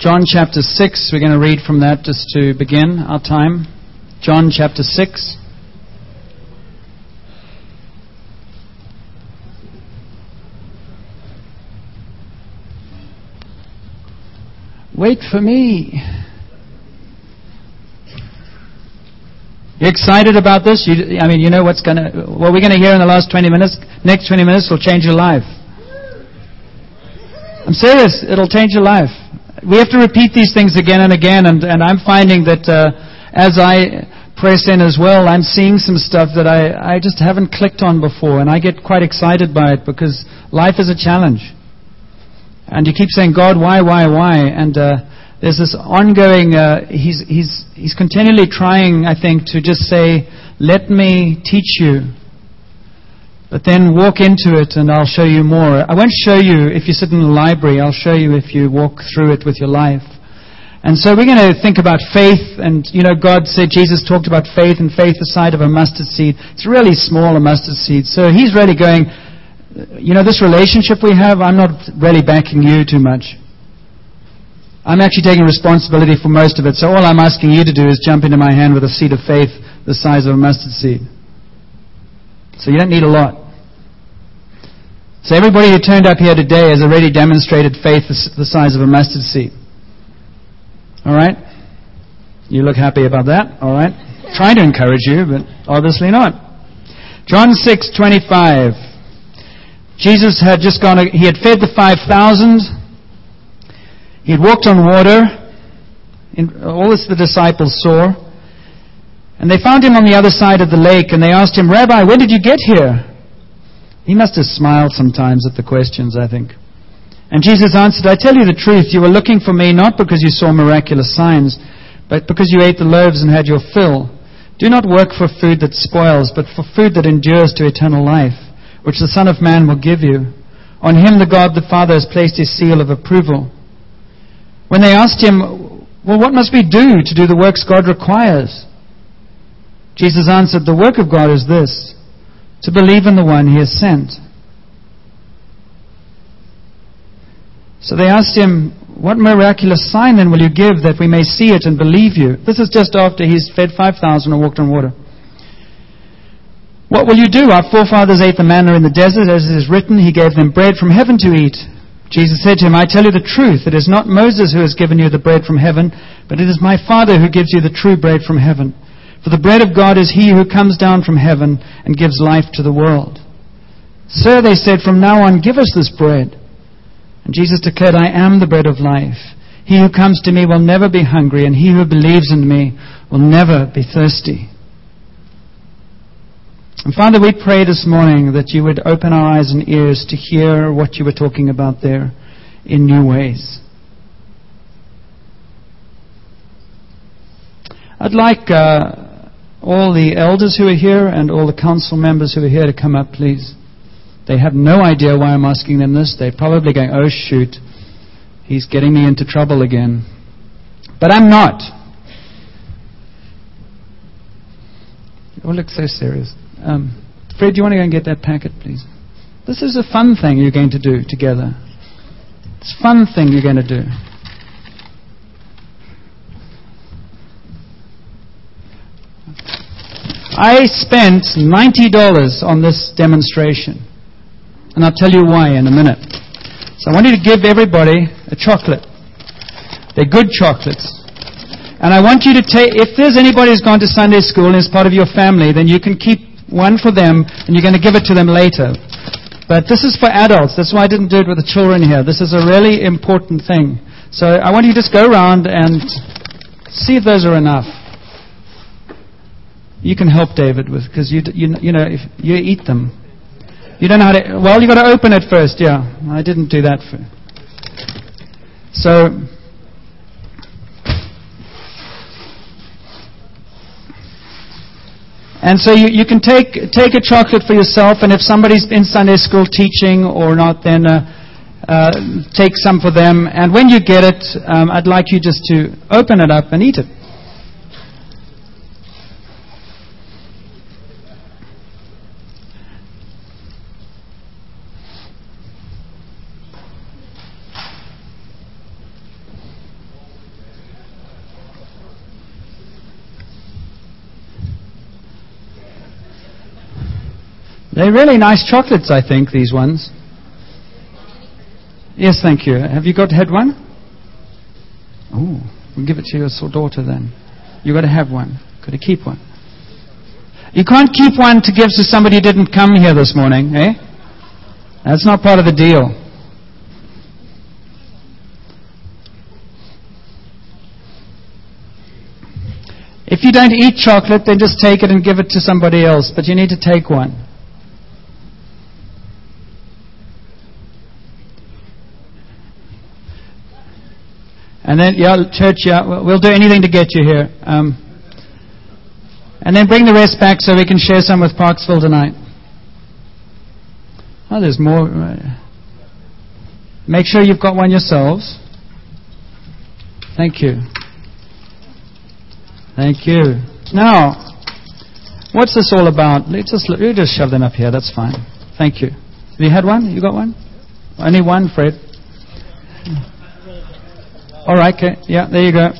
John chapter 6, we're going to read from that just to begin our time. John chapter 6. Wait for me. You excited about this? You, I mean, you know what's going to, what we're going to hear in the last 20 minutes, next 20 minutes will change your life. I'm serious. It'll change your life. We have to repeat these things again and again, and, and I'm finding that uh, as I press in as well, I'm seeing some stuff that I, I just haven't clicked on before, and I get quite excited by it because life is a challenge. And you keep saying, God, why, why, why? And uh, there's this ongoing, uh, he's, he's, he's continually trying, I think, to just say, let me teach you. But then walk into it and I'll show you more. I won't show you if you sit in the library. I'll show you if you walk through it with your life. And so we're going to think about faith. And, you know, God said, Jesus talked about faith and faith the size of a mustard seed. It's really small, a mustard seed. So he's really going, you know, this relationship we have, I'm not really backing you too much. I'm actually taking responsibility for most of it. So all I'm asking you to do is jump into my hand with a seed of faith the size of a mustard seed. So you don't need a lot. So everybody who turned up here today has already demonstrated faith the size of a mustard seed. All right? You look happy about that? All right? Trying to encourage you, but obviously not. John 6:25. Jesus had just gone, he had fed the 5,000. He had walked on water. all this the disciples saw. And they found him on the other side of the lake and they asked him, Rabbi, when did you get here? He must have smiled sometimes at the questions, I think. And Jesus answered, I tell you the truth, you were looking for me not because you saw miraculous signs, but because you ate the loaves and had your fill. Do not work for food that spoils, but for food that endures to eternal life which the Son of Man will give you. On him the God the Father has placed his seal of approval. When they asked him, Well, what must we do to do the works God requires? Jesus answered, The work of God is this, to believe in the one he has sent. So they asked him, What miraculous sign then will you give that we may see it and believe you? This is just after he's fed 5,000 and walked on water. What will you do? Our forefathers ate the manna in the desert, as it is written, He gave them bread from heaven to eat. Jesus said to him, I tell you the truth, it is not Moses who has given you the bread from heaven, but it is my Father who gives you the true bread from heaven. For the bread of God is he who comes down from heaven and gives life to the world. Sir, they said, from now on give us this bread. And Jesus declared, I am the bread of life. He who comes to me will never be hungry, and he who believes in me will never be thirsty. And Father, we pray this morning that you would open our eyes and ears to hear what you were talking about there in new ways. I'd like uh, all the elders who are here and all the council members who are here to come up, please. They have no idea why I'm asking them this. They're probably going, oh, shoot, he's getting me into trouble again. But I'm not. You all look so serious. Um, Fred, do you want to go and get that packet, please? This is a fun thing you're going to do together. It's a fun thing you're going to do. I spent $90 on this demonstration. And I'll tell you why in a minute. So I want you to give everybody a chocolate. They're good chocolates. And I want you to take, if there's anybody who's gone to Sunday school and is part of your family, then you can keep one for them, and you're going to give it to them later. But this is for adults. That's why I didn't do it with the children here. This is a really important thing. So I want you to just go around and see if those are enough. You can help David with because you, you you know if you eat them, you don't know how to. Well, you got to open it first. Yeah, I didn't do that. For, so And so you, you can take, take a chocolate for yourself, and if somebody's in Sunday school teaching or not, then uh, uh, take some for them. And when you get it, um, I'd like you just to open it up and eat it. They're really nice chocolates, I think, these ones. Yes, thank you. Have you got had one? Oh, we'll give it to your daughter then. You've got to have one. Got to keep one. You can't keep one to give to somebody who didn't come here this morning, eh? That's not part of the deal. If you don't eat chocolate, then just take it and give it to somebody else, but you need to take one. And then, yeah, church, yeah, we'll do anything to get you here. Um, and then bring the rest back so we can share some with Parksville tonight. Oh, there's more. Make sure you've got one yourselves. Thank you. Thank you. Now, what's this all about? Let's just, you just shove them up here. That's fine. Thank you. Have you had one? You got one? Only one, Fred. All right, okay. Yeah, there you go.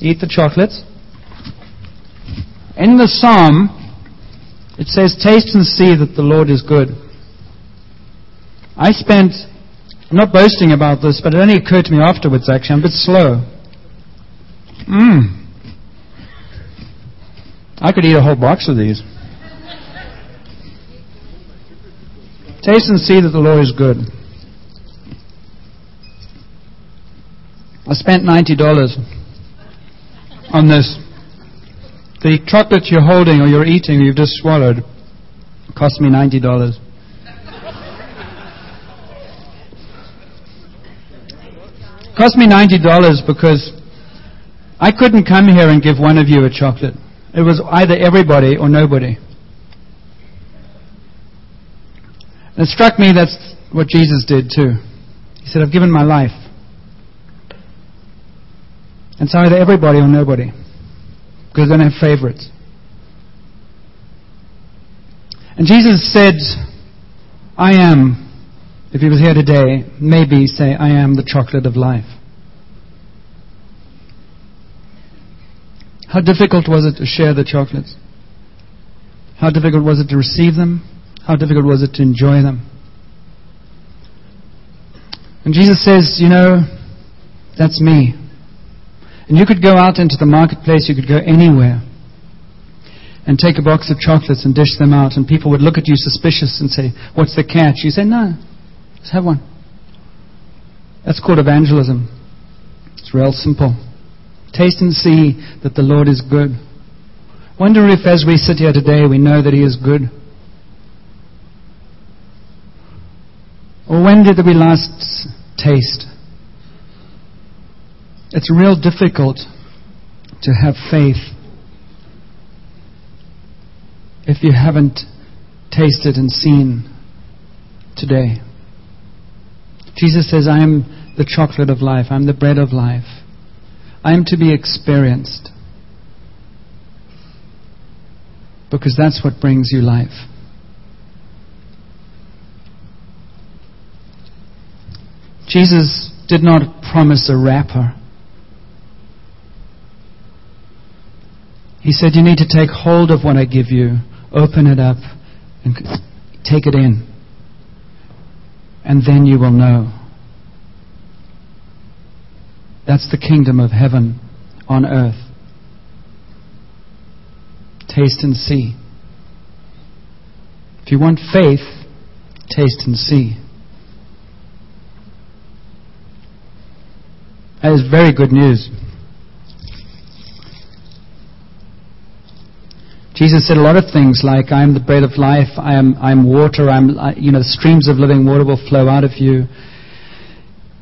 Eat the chocolates. In the psalm, it says, Taste and see that the Lord is good. I spent, not boasting about this, but it only occurred to me afterwards actually. I'm a bit slow. Mmm. I could eat a whole box of these. Taste and see that the Lord is good. I spent $90 on this. The chocolate you're holding or you're eating, or you've just swallowed, cost me $90. cost me $90 because I couldn't come here and give one of you a chocolate. It was either everybody or nobody. And it struck me that's what Jesus did too. He said, I've given my life. And it's either everybody or nobody. Because they don't have favorites. And Jesus said, I am, if he was here today, maybe say, I am the chocolate of life. How difficult was it to share the chocolates? How difficult was it to receive them? How difficult was it to enjoy them? And Jesus says, You know, that's me. And you could go out into the marketplace, you could go anywhere and take a box of chocolates and dish them out, and people would look at you suspicious and say, What's the catch? You say, No, just have one. That's called evangelism. It's real simple. Taste and see that the Lord is good. Wonder if as we sit here today we know that He is good. Or when did we last taste? It's real difficult to have faith if you haven't tasted and seen today. Jesus says, I am the chocolate of life, I'm the bread of life. I am to be experienced. Because that's what brings you life. Jesus did not promise a wrapper. He said, You need to take hold of what I give you, open it up, and take it in. And then you will know. That's the kingdom of heaven on earth. Taste and see. If you want faith, taste and see. That is very good news. Jesus said a lot of things like, I am the bread of life, I am, I am water, I'm, you know, streams of living water will flow out of you.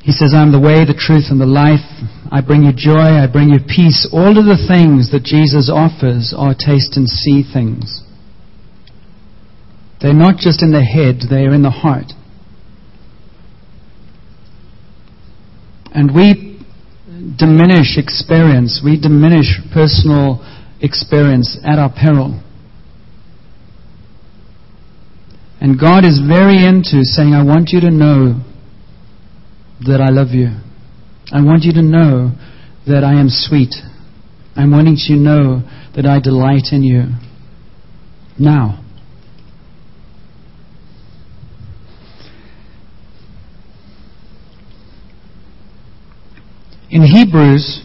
He says, I am the way, the truth, and the life. I bring you joy, I bring you peace. All of the things that Jesus offers are taste and see things. They're not just in the head, they are in the heart. And we diminish experience, we diminish personal experience at our peril. And God is very into saying, I want you to know that I love you. I want you to know that I am sweet. I'm wanting you to know that I delight in you. Now. In Hebrews,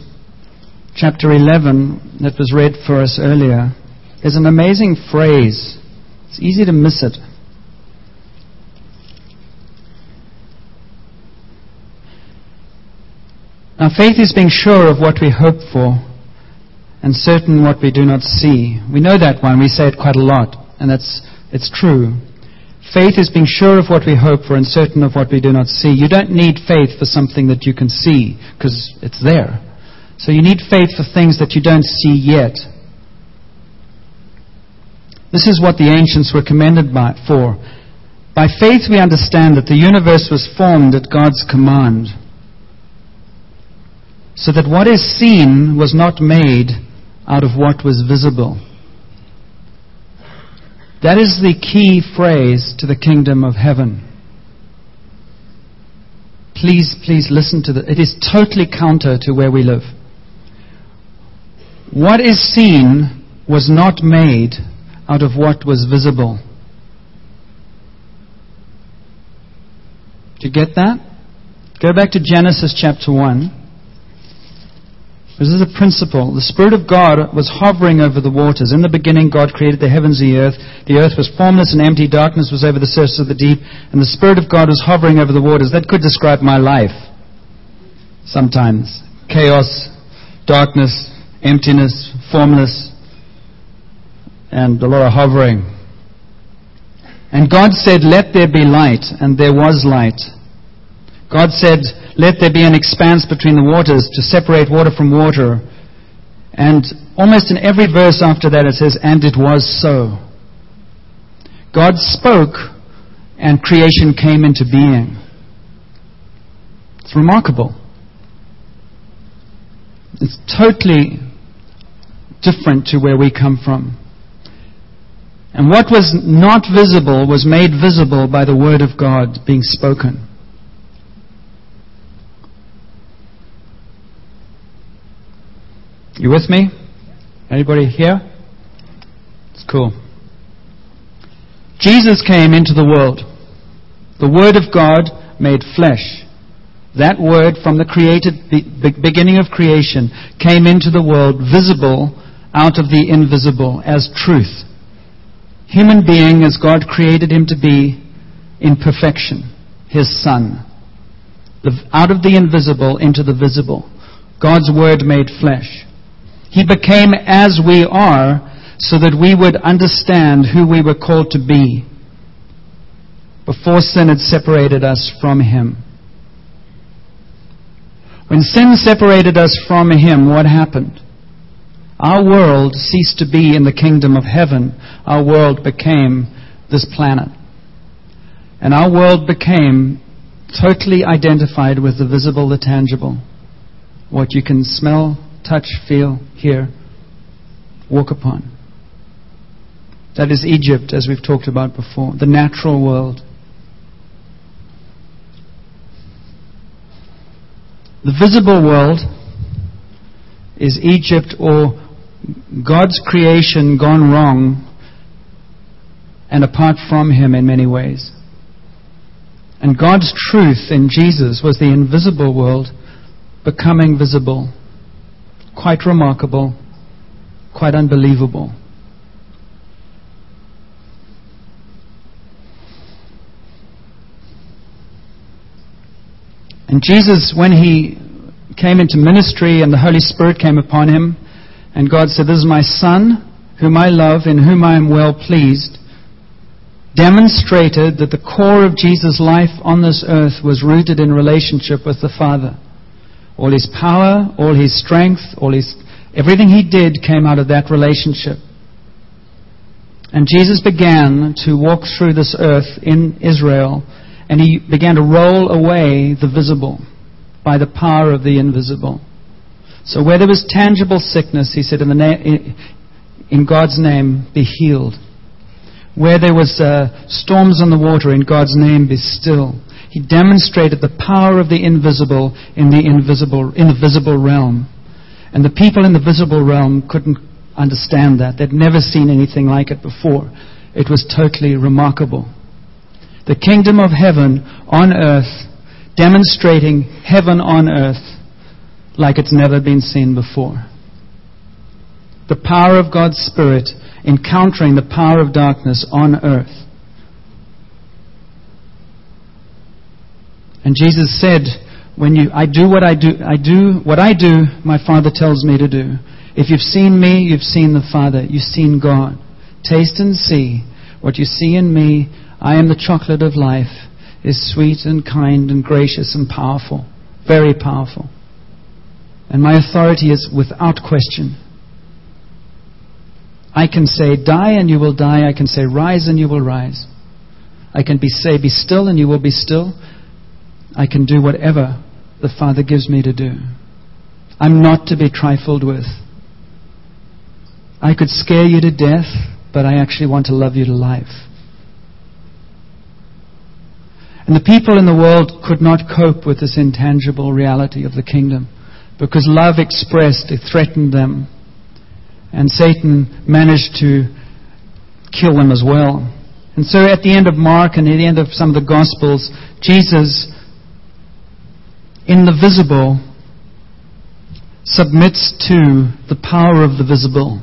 chapter 11, that was read for us earlier, there's an amazing phrase. It's easy to miss it. Now, faith is being sure of what we hope for and certain what we do not see. We know that one. We say it quite a lot, and that's it's true. Faith is being sure of what we hope for and certain of what we do not see. You don't need faith for something that you can see because it's there. So you need faith for things that you don't see yet. This is what the ancients were commended by, for. By faith we understand that the universe was formed at God's command so that what is seen was not made out of what was visible. That is the key phrase to the kingdom of heaven. Please, please listen to that. It is totally counter to where we live. What is seen was not made out of what was visible. Do you get that? Go back to Genesis chapter 1. This is a principle. The Spirit of God was hovering over the waters. In the beginning, God created the heavens and the earth. The earth was formless and empty. Darkness was over the surface of the deep. And the Spirit of God was hovering over the waters. That could describe my life. Sometimes. Chaos, darkness, emptiness, formless, and a lot of hovering. And God said, Let there be light. And there was light. God said, let there be an expanse between the waters to separate water from water. And almost in every verse after that it says, and it was so. God spoke and creation came into being. It's remarkable. It's totally different to where we come from. And what was not visible was made visible by the Word of God being spoken. You with me? Anybody here? It's cool. Jesus came into the world. The Word of God made flesh. That Word from the created beginning of creation came into the world visible out of the invisible as truth. Human being as God created him to be in perfection. His Son. Out of the invisible into the visible. God's Word made flesh. He became as we are so that we would understand who we were called to be before sin had separated us from Him. When sin separated us from Him, what happened? Our world ceased to be in the kingdom of heaven. Our world became this planet. And our world became totally identified with the visible, the tangible. What you can smell, touch, feel, hear, walk upon. That is Egypt, as we've talked about before, the natural world. The visible world is Egypt or God's creation gone wrong and apart from Him in many ways. And God's truth in Jesus was the invisible world becoming visible quite remarkable, quite unbelievable. And Jesus, when he came into ministry and the Holy Spirit came upon him, and God said, This is my Son, whom I love, in whom I am well pleased, demonstrated that the core of Jesus' life on this earth was rooted in relationship with the Father. All his power, all his strength, all his, everything he did came out of that relationship. And Jesus began to walk through this earth in Israel, and he began to roll away the visible by the power of the invisible. So where there was tangible sickness, he said, in, na- in God's name, be healed. Where there was uh, storms on the water, in God's name, be still. He demonstrated the power of the invisible in the invisible, in the visible realm. And the people in the visible realm couldn't understand that. They'd never seen anything like it before. It was totally remarkable. The kingdom of heaven on earth, demonstrating heaven on earth, like it's never been seen before. The power of God's Spirit encountering the power of darkness on earth. And Jesus said, when you, I do what I do, I do what I do, my Father tells me to do. If you've seen me, you've seen the Father. You've seen God. Taste and see what you see in me. I am the chocolate of life, is sweet and kind and gracious and powerful. Very powerful. And my authority is without question. I can say, die and you will die. I can say, rise and you will rise. I can be, say, be still and you will be still. I can do whatever the Father gives me to do. I'm not to be trifled with. I could scare you to death, but I actually want to love you to life. And the people in the world could not cope with this intangible reality of the kingdom because love expressed it threatened them. And Satan managed to kill them as well. And so at the end of Mark and at the end of some of the Gospels, Jesus, in the visible, submits to the power of the visible.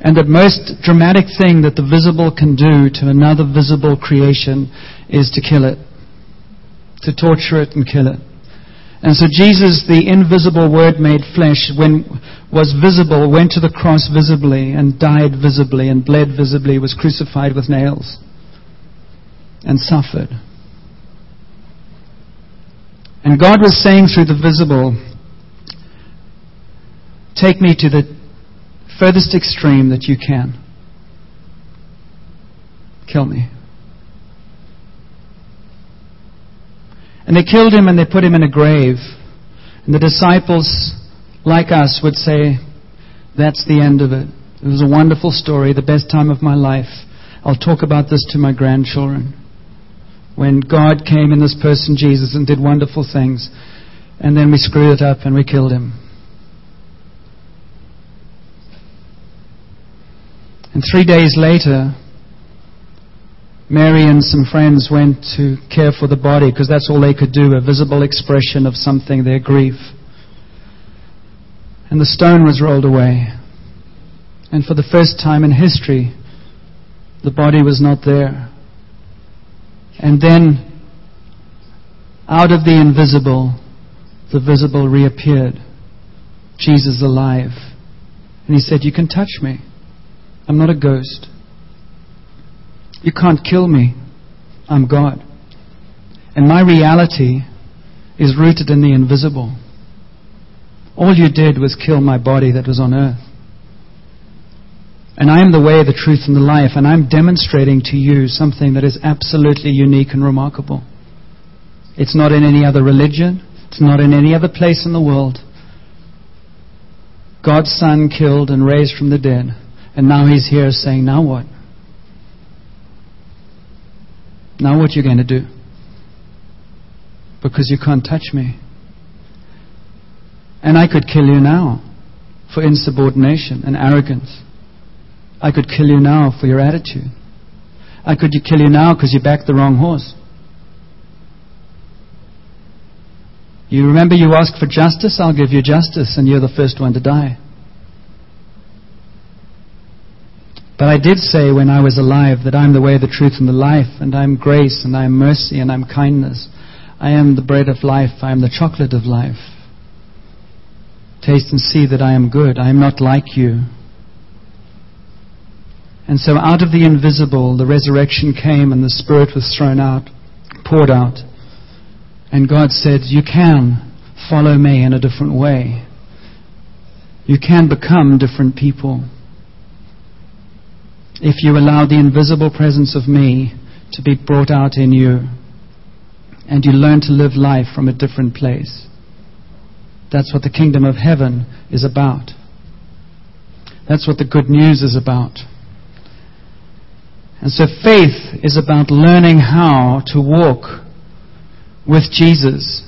And the most dramatic thing that the visible can do to another visible creation is to kill it, to torture it and kill it. And so Jesus, the invisible Word made flesh, when was visible, went to the cross visibly and died visibly and bled visibly, was crucified with nails and suffered. And God was saying through the visible, take me to the furthest extreme that you can. Kill me. And they killed him and they put him in a grave. And the disciples, like us, would say, That's the end of it. It was a wonderful story, the best time of my life. I'll talk about this to my grandchildren. When God came in this person, Jesus, and did wonderful things. And then we screwed it up and we killed him. And three days later, Mary and some friends went to care for the body because that's all they could do, a visible expression of something, their grief. And the stone was rolled away. And for the first time in history, the body was not there. And then, out of the invisible, the visible reappeared. Jesus alive. And he said, You can touch me. I'm not a ghost. You can't kill me. I'm God. And my reality is rooted in the invisible. All you did was kill my body that was on earth. And I am the way, the truth, and the life, and I'm demonstrating to you something that is absolutely unique and remarkable. It's not in any other religion, it's not in any other place in the world. God's Son killed and raised from the dead. And now he's here saying, Now what? Now what are you going to do? Because you can't touch me. And I could kill you now for insubordination and arrogance. I could kill you now for your attitude. I could kill you now because you backed the wrong horse. You remember you asked for justice? I'll give you justice, and you're the first one to die. But I did say when I was alive that I'm the way, the truth, and the life, and I'm grace, and I'm mercy, and I'm kindness. I am the bread of life. I am the chocolate of life. Taste and see that I am good. I am not like you. And so out of the invisible, the resurrection came and the Spirit was thrown out, poured out. And God said, You can follow me in a different way. You can become different people if you allow the invisible presence of me to be brought out in you and you learn to live life from a different place. That's what the kingdom of heaven is about. That's what the good news is about. And so faith is about learning how to walk with Jesus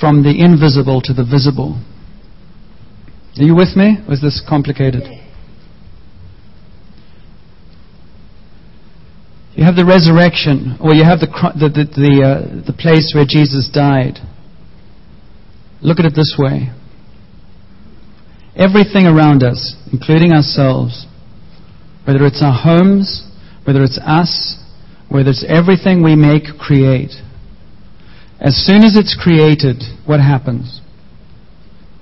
from the invisible to the visible. Are you with me? Was this complicated? You have the resurrection, or you have the, the, the, the, uh, the place where Jesus died. Look at it this way. Everything around us, including ourselves, whether it's our homes, whether it's us, whether it's everything we make, create, as soon as it's created, what happens?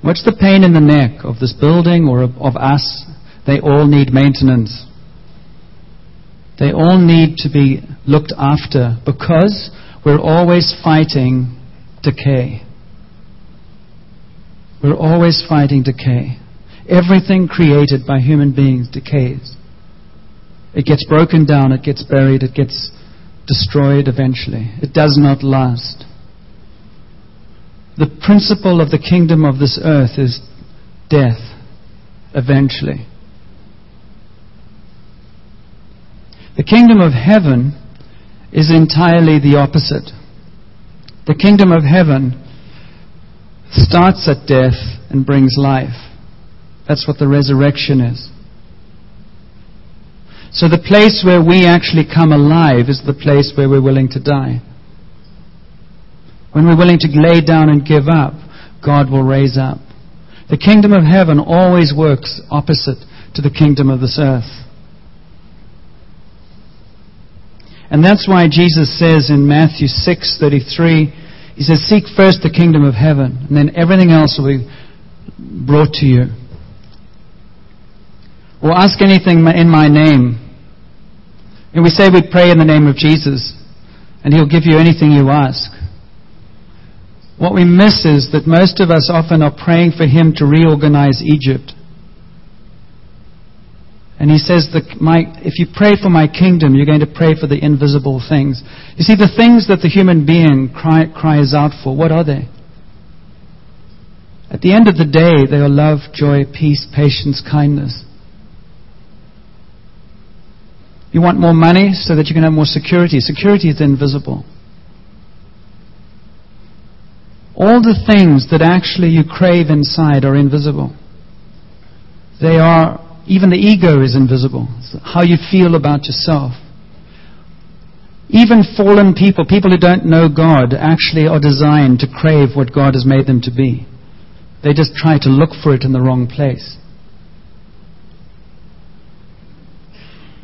What's the pain in the neck of this building or of, of us? They all need maintenance. They all need to be looked after because we're always fighting decay. We're always fighting decay. Everything created by human beings decays. It gets broken down, it gets buried, it gets destroyed eventually. It does not last. The principle of the kingdom of this earth is death, eventually. The kingdom of heaven is entirely the opposite. The kingdom of heaven starts at death and brings life. That's what the resurrection is. So the place where we actually come alive is the place where we're willing to die. When we're willing to lay down and give up, God will raise up. The kingdom of heaven always works opposite to the kingdom of this earth. And that's why Jesus says in Matthew 6:33, he says, "Seek first the kingdom of heaven, and then everything else will be brought to you." Or ask anything in my name. And we say we pray in the name of Jesus, and he'll give you anything you ask. What we miss is that most of us often are praying for him to reorganize Egypt. And he says that my, if you pray for my kingdom, you're going to pray for the invisible things. You see, the things that the human being cry, cries out for, what are they? At the end of the day, they are love, joy, peace, patience, kindness. You want more money so that you can have more security. Security is invisible. All the things that actually you crave inside are invisible. They are, even the ego is invisible. how you feel about yourself. Even fallen people, people who don't know God, actually are designed to crave what God has made them to be. They just try to look for it in the wrong place.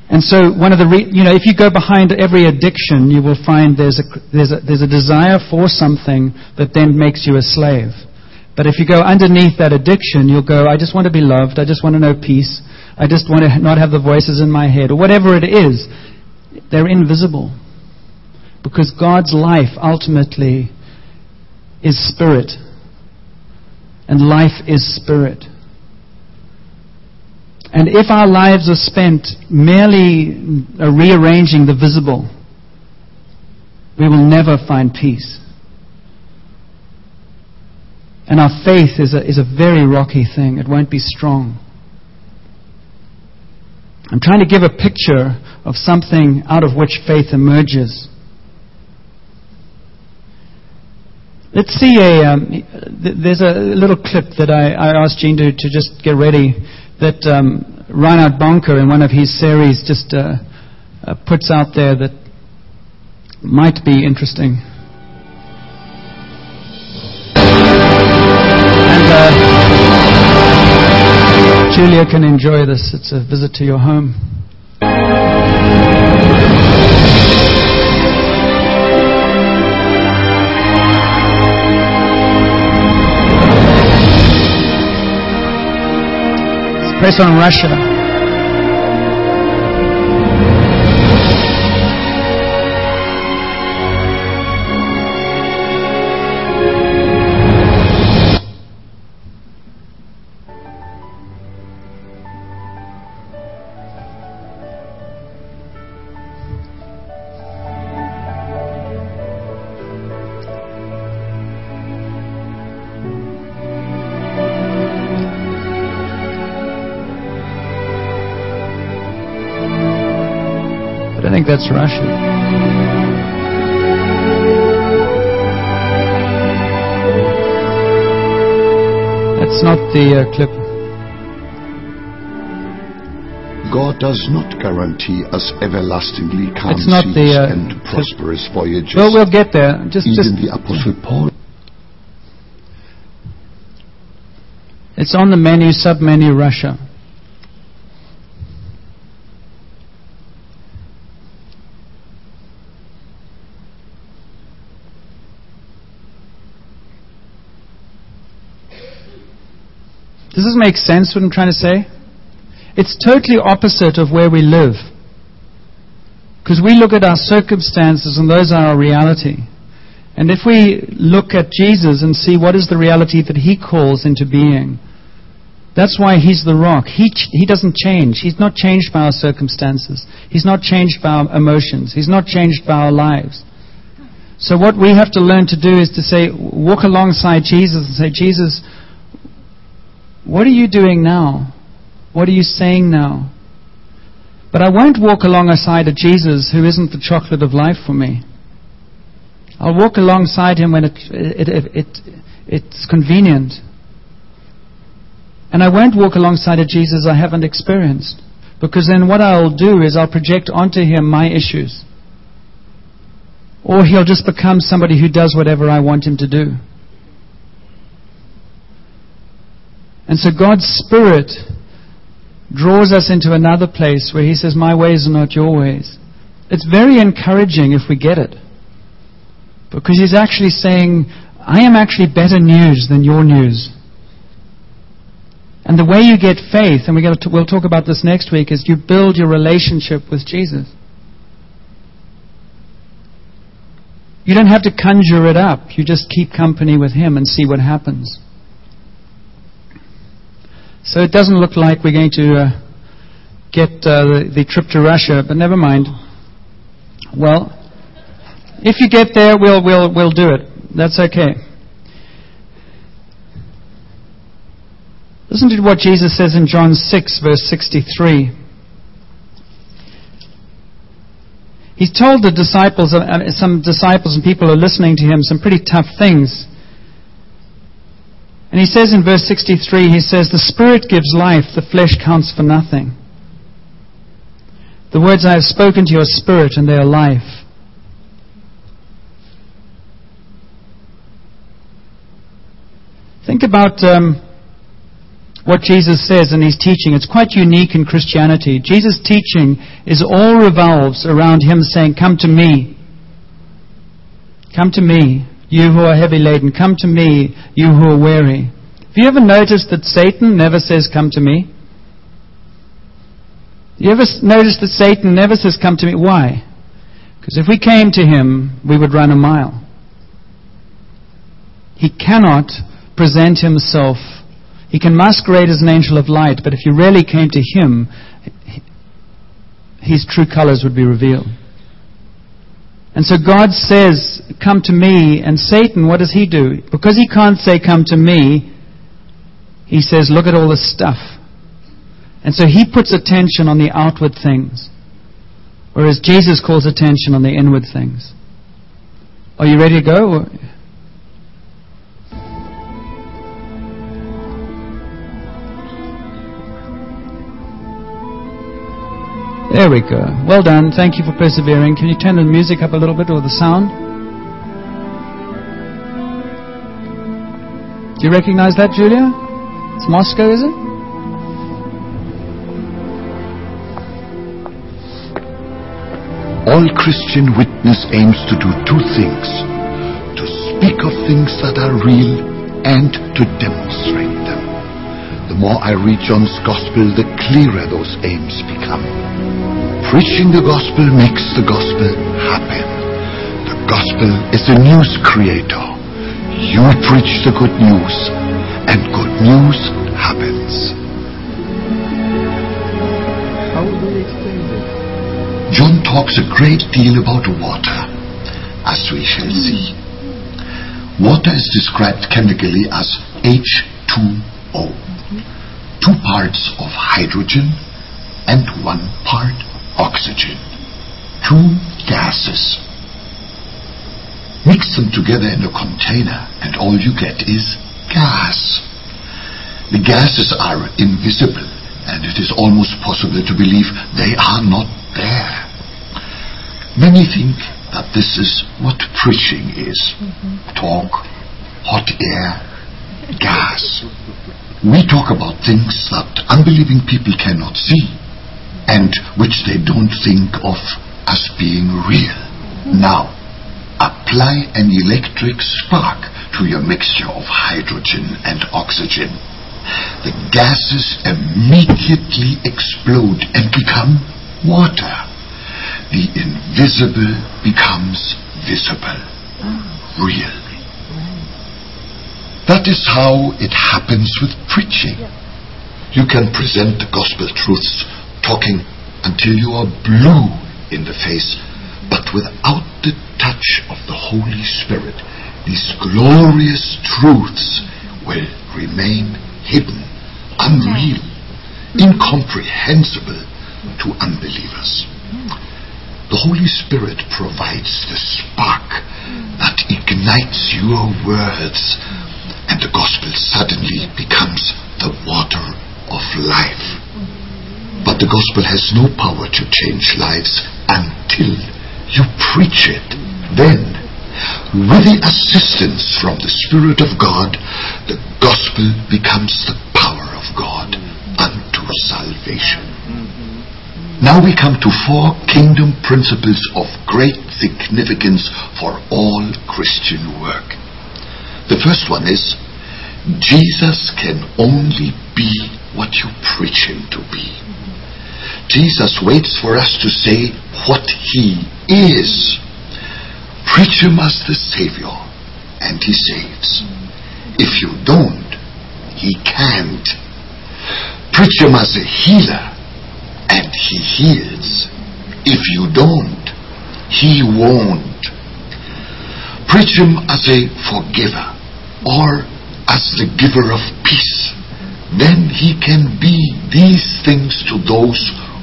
And so, one of the, re- you know, if you go behind every addiction, you will find there's a, there's, a, there's a desire for something that then makes you a slave. But if you go underneath that addiction, you'll go, I just want to be loved. I just want to know peace. I just want to not have the voices in my head. Or whatever it is. They're invisible. Because God's life ultimately is spirit. And life is spirit. And if our lives are spent merely rearranging the visible, we will never find peace. And our faith is a, is a very rocky thing. It won't be strong. I'm trying to give a picture of something out of which faith emerges. Let's see a. Um, th- there's a little clip that I, I asked Gene to, to just get ready that um, Reinhard Bonnke in one of his series just uh, uh, puts out there that might be interesting. Julia can enjoy this. It's a visit to your home. Press on Russia. Think that's Russian. That's not the uh, clip. God does not guarantee us everlastingly calm It's not seas the, uh, and prosperous voyages. Well, we'll get there. Just, Even just the Apostle Paul It's on the menu, sub menu Russia. This make sense what I'm trying to say? It's totally opposite of where we live. Because we look at our circumstances and those are our reality. And if we look at Jesus and see what is the reality that he calls into being, that's why he's the rock. He, ch- he doesn't change. He's not changed by our circumstances. He's not changed by our emotions. He's not changed by our lives. So what we have to learn to do is to say, walk alongside Jesus and say, Jesus, what are you doing now? What are you saying now? But I won't walk alongside a Jesus who isn't the chocolate of life for me. I'll walk alongside him when it, it, it, it, it's convenient. And I won't walk alongside a Jesus I haven't experienced. Because then what I'll do is I'll project onto him my issues. Or he'll just become somebody who does whatever I want him to do. And so God's Spirit draws us into another place where He says, My ways are not your ways. It's very encouraging if we get it. Because He's actually saying, I am actually better news than your news. And the way you get faith, and to, we'll talk about this next week, is you build your relationship with Jesus. You don't have to conjure it up. You just keep company with Him and see what happens. So it doesn't look like we're going to uh, get uh, the, the trip to Russia, but never mind. Well, if you get there, we'll, we'll, we'll do it. That's okay. Listen to what Jesus says in John 6, verse 63. He's told the disciples, uh, some disciples and people are listening to him, some pretty tough things. And he says in verse 63, he says, The Spirit gives life, the flesh counts for nothing. The words I have spoken to your spirit, and they are life. Think about um, what Jesus says in his teaching. It's quite unique in Christianity. Jesus' teaching is all revolves around him saying, Come to me. Come to me. You who are heavy laden, come to me, you who are weary. Have you ever noticed that Satan never says, Come to me? You ever noticed that Satan never says, Come to me? Why? Because if we came to him, we would run a mile. He cannot present himself. He can masquerade as an angel of light, but if you really came to him, his true colors would be revealed. And so God says, Come to me. And Satan, what does he do? Because he can't say, Come to me, he says, Look at all this stuff. And so he puts attention on the outward things, whereas Jesus calls attention on the inward things. Are you ready to go? There we go. Well done. Thank you for persevering. Can you turn the music up a little bit or the sound? Do you recognize that, Julia? It's Moscow, is it? All Christian witness aims to do two things to speak of things that are real and to demonstrate. The more I read John's gospel, the clearer those aims become. Preaching the gospel makes the gospel happen. The gospel is the news creator. You preach the good news, and good news happens. How will we explain this? John talks a great deal about water, as we shall hmm. see. Water is described chemically as H2O. Two parts of hydrogen and one part oxygen. Two gases. Mix them together in a container and all you get is gas. The gases are invisible and it is almost possible to believe they are not there. Many think that this is what preaching is mm-hmm. talk, hot air, gas. We talk about things that unbelieving people cannot see and which they don't think of as being real. Now, apply an electric spark to your mixture of hydrogen and oxygen. The gases immediately explode and become water. The invisible becomes visible, real. That is how it happens with preaching. You can present the gospel truths talking until you are blue in the face, but without the touch of the Holy Spirit, these glorious truths will remain hidden, unreal, incomprehensible to unbelievers. The Holy Spirit provides the spark that ignites your words and the gospel suddenly becomes the water of life. But the gospel has no power to change lives until you preach it. Then, with the assistance from the Spirit of God, the gospel becomes the power of God unto salvation. Now we come to four kingdom principles of great significance for all Christian work. The first one is Jesus can only be what you preach him to be. Jesus waits for us to say what he is. Preach him as the Savior, and he saves. If you don't, he can't. Preach him as a healer, and he heals. If you don't, he won't. Preach him as a forgiver or as the giver of peace. Then he can be these things to those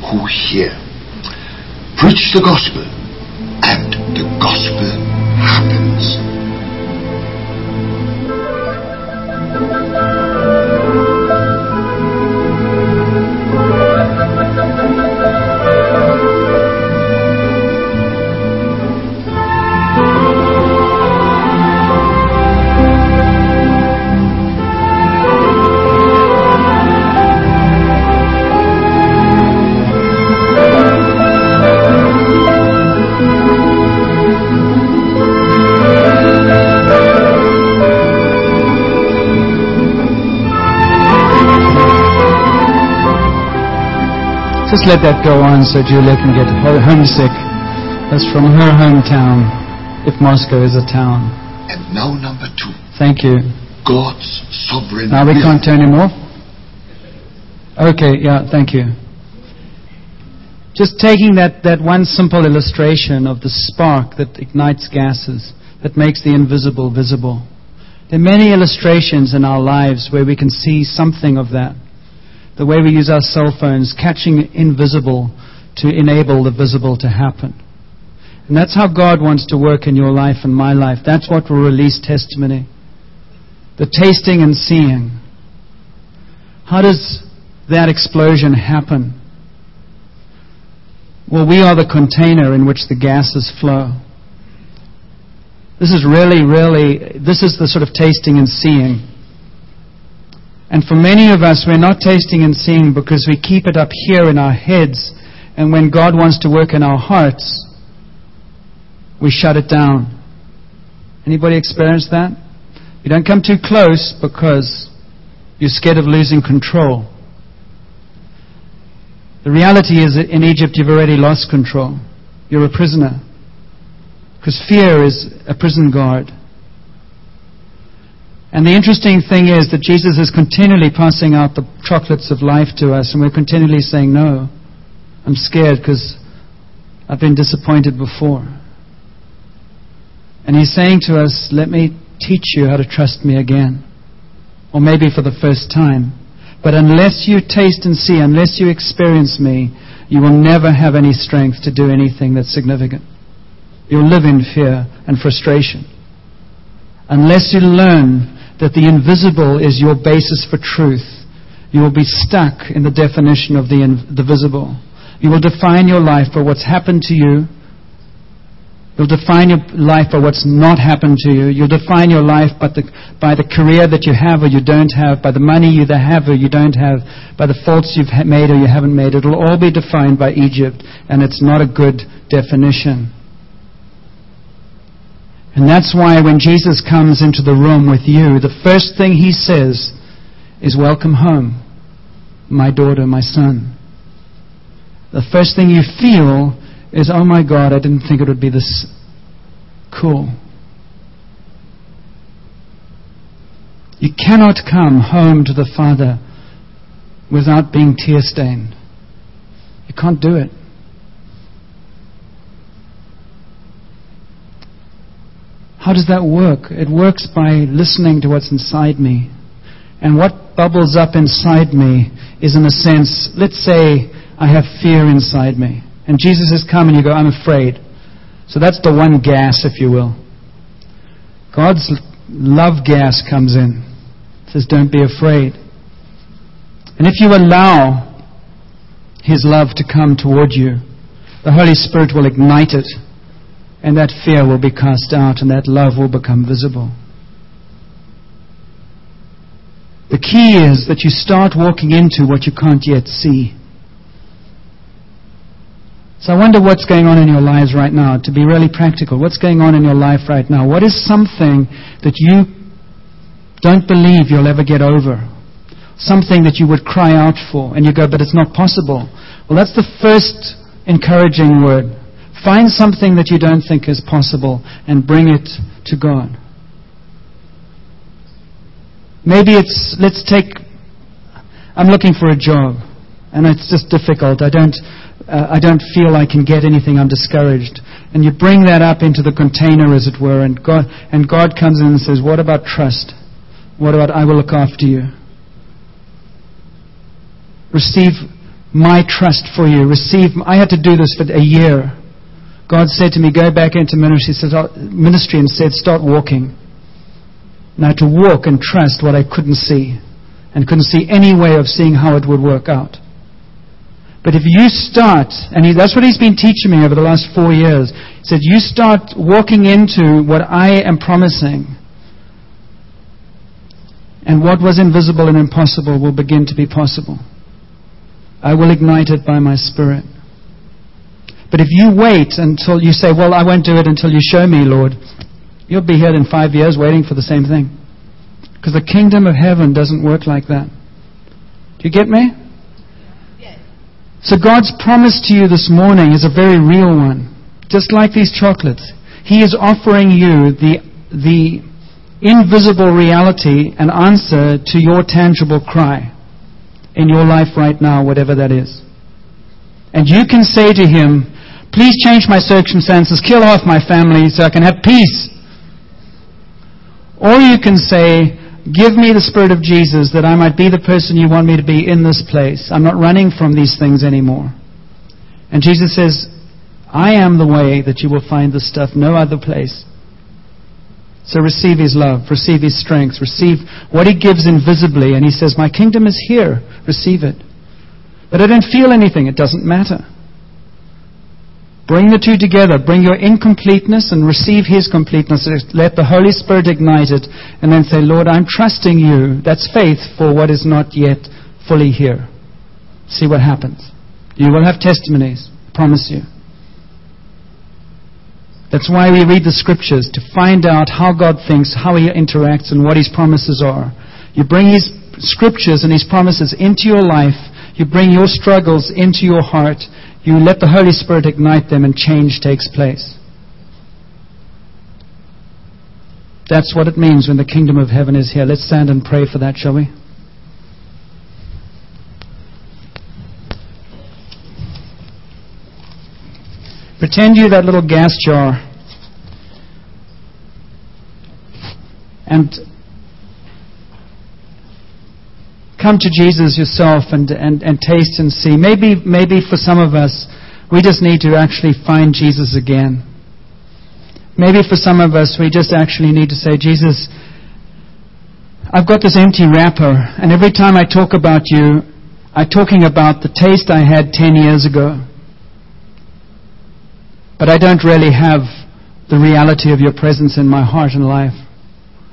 who hear. Preach the gospel, and the gospel happens. Just let that go on so Julia can get homesick. That's from her hometown, if Moscow is a town. And now number two, Thank you. God's sovereign Now we can't turn him off? Okay, yeah, thank you. Just taking that, that one simple illustration of the spark that ignites gases, that makes the invisible visible. There are many illustrations in our lives where we can see something of that. The way we use our cell phones, catching invisible to enable the visible to happen. And that's how God wants to work in your life and my life. That's what will release testimony. The tasting and seeing. How does that explosion happen? Well, we are the container in which the gases flow. This is really, really, this is the sort of tasting and seeing. And for many of us, we're not tasting and seeing because we keep it up here in our heads. And when God wants to work in our hearts, we shut it down. Anybody experience that? You don't come too close because you're scared of losing control. The reality is that in Egypt you've already lost control. You're a prisoner. Because fear is a prison guard. And the interesting thing is that Jesus is continually passing out the chocolates of life to us, and we're continually saying, No, I'm scared because I've been disappointed before. And He's saying to us, Let me teach you how to trust me again. Or maybe for the first time. But unless you taste and see, unless you experience me, you will never have any strength to do anything that's significant. You'll live in fear and frustration. Unless you learn that the invisible is your basis for truth, you will be stuck in the definition of the, in, the visible. You will define your life by what's happened to you, You'll define your life by what's not happened to you. You'll define your life by the, by the career that you have or you don't have, by the money you either have or you don't have, by the faults you've made or you haven't made. It'll all be defined by Egypt, and it's not a good definition. And that's why when Jesus comes into the room with you, the first thing he says is, Welcome home, my daughter, my son. The first thing you feel is, oh my God, I didn't think it would be this cool. You cannot come home to the Father without being tear stained. You can't do it. How does that work? It works by listening to what's inside me. And what bubbles up inside me is, in a sense, let's say I have fear inside me. And Jesus has come and you go, I'm afraid. So that's the one gas, if you will. God's love gas comes in. It says, don't be afraid. And if you allow His love to come toward you, the Holy Spirit will ignite it, and that fear will be cast out, and that love will become visible. The key is that you start walking into what you can't yet see. So I wonder what's going on in your lives right now, to be really practical. What's going on in your life right now? What is something that you don't believe you'll ever get over? Something that you would cry out for, and you go, but it's not possible. Well, that's the first encouraging word. Find something that you don't think is possible and bring it to God. Maybe it's, let's take, I'm looking for a job, and it's just difficult. I don't, uh, I don't feel I can get anything, I'm discouraged. And you bring that up into the container, as it were, and God, and God comes in and says, What about trust? What about I will look after you? Receive my trust for you. Receive, I had to do this for a year. God said to me, Go back into ministry, oh, ministry and said, Start walking. Now to walk and trust what I couldn't see and couldn't see any way of seeing how it would work out. But if you start, and he, that's what he's been teaching me over the last four years, he said, you start walking into what I am promising, and what was invisible and impossible will begin to be possible. I will ignite it by my Spirit. But if you wait until you say, Well, I won't do it until you show me, Lord, you'll be here in five years waiting for the same thing. Because the kingdom of heaven doesn't work like that. Do you get me? So God's promise to you this morning is a very real one. Just like these chocolates. He is offering you the, the invisible reality and answer to your tangible cry in your life right now, whatever that is. And you can say to Him, Please change my circumstances, kill off my family so I can have peace. Or you can say, Give me the Spirit of Jesus that I might be the person you want me to be in this place. I'm not running from these things anymore. And Jesus says, I am the way that you will find this stuff, no other place. So receive His love, receive His strength, receive what He gives invisibly. And He says, My kingdom is here, receive it. But I don't feel anything, it doesn't matter. Bring the two together. Bring your incompleteness and receive His completeness. Let the Holy Spirit ignite it. And then say, Lord, I'm trusting you. That's faith for what is not yet fully here. See what happens. You will have testimonies. I promise you. That's why we read the scriptures, to find out how God thinks, how He interacts, and what His promises are. You bring His scriptures and His promises into your life. You bring your struggles into your heart you let the Holy Spirit ignite them and change takes place. That's what it means when the kingdom of heaven is here. Let's stand and pray for that, shall we? Pretend you're that little gas jar. And come to Jesus yourself and, and, and taste and see. Maybe, maybe for some of us, we just need to actually find Jesus again. Maybe for some of us, we just actually need to say, Jesus, I've got this empty wrapper, and every time I talk about you, I'm talking about the taste I had 10 years ago. But I don't really have the reality of your presence in my heart and life.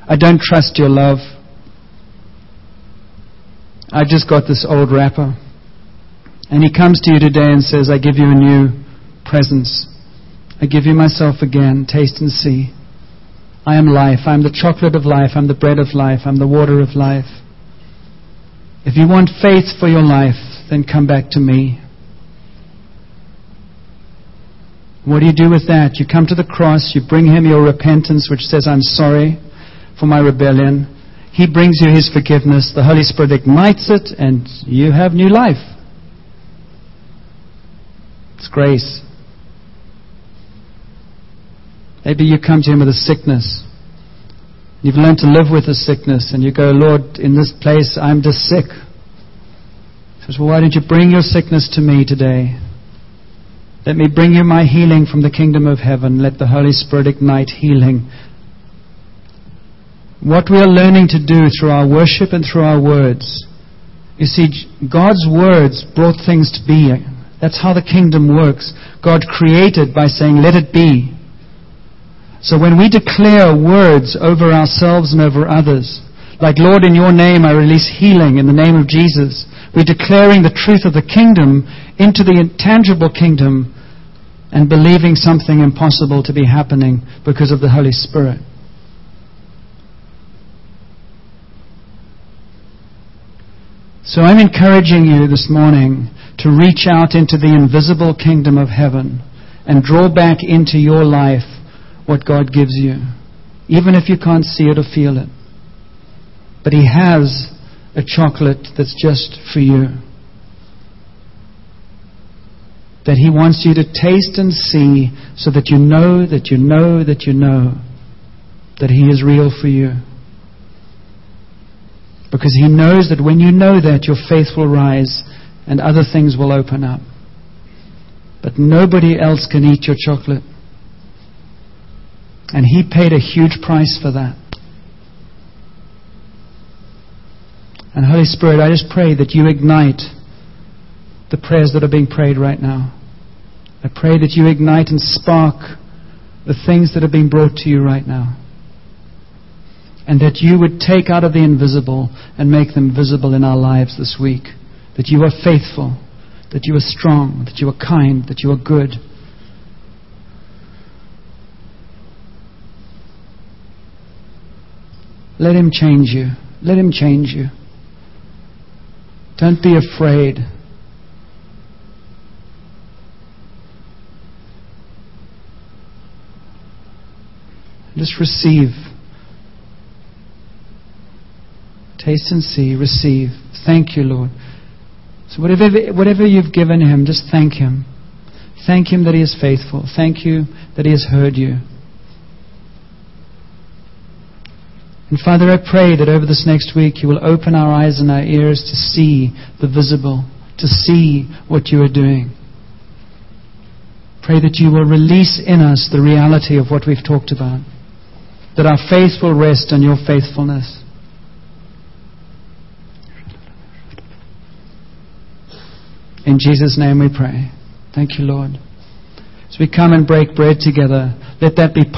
I don't trust your love. I just got this old wrapper. And he comes to you today and says, I give you a new presence. I give you myself again. Taste and see. I am life. I'm the chocolate of life. I'm the bread of life. I'm the water of life. If you want faith for your life, then come back to me. What do you do with that? You come to the cross, you bring him your repentance, which says, I'm sorry for my rebellion. He brings you his forgiveness. The Holy Spirit ignites it, and you have new life. It's grace. Maybe you come to him with a sickness. You've learned to live with a sickness, and you go, Lord, in this place I'm just sick. He says, Well, why don't you bring your sickness to me today? Let me bring you my healing from the kingdom of heaven. Let the Holy Spirit ignite healing. What we are learning to do through our worship and through our words. You see, God's words brought things to being. That's how the kingdom works. God created by saying, let it be. So when we declare words over ourselves and over others, like, Lord, in your name I release healing in the name of Jesus, we're declaring the truth of the kingdom into the intangible kingdom and believing something impossible to be happening because of the Holy Spirit. So I'm encouraging you this morning to reach out into the invisible kingdom of heaven and draw back into your life what God gives you, even if you can't see it or feel it. But He has a chocolate that's just for you. That He wants you to taste and see so that you know, that you know, that you know that He is real for you. Because He knows that when you know that, your faith will rise and other things will open up. But nobody else can eat your chocolate. And He paid a huge price for that. And Holy Spirit, I just pray that you ignite the prayers that are being prayed right now. I pray that you ignite and spark the things that are being brought to you right now. And that you would take out of the invisible and make them visible in our lives this week that you are faithful, that you are strong, that you are kind, that you are good. Let Him change you. Let Him change you. Don't be afraid. Just receive. Taste and see, receive. Thank you, Lord. So whatever, whatever you've given him, just thank him. Thank him that he is faithful. Thank you that he has heard you. And Father, I pray that over this next week you will open our eyes and our ears to see the visible, to see what you are doing. Pray that you will release in us the reality of what we've talked about, that our faith will rest on your faithfulness. In Jesus' name we pray. Thank you, Lord. As we come and break bread together, let that be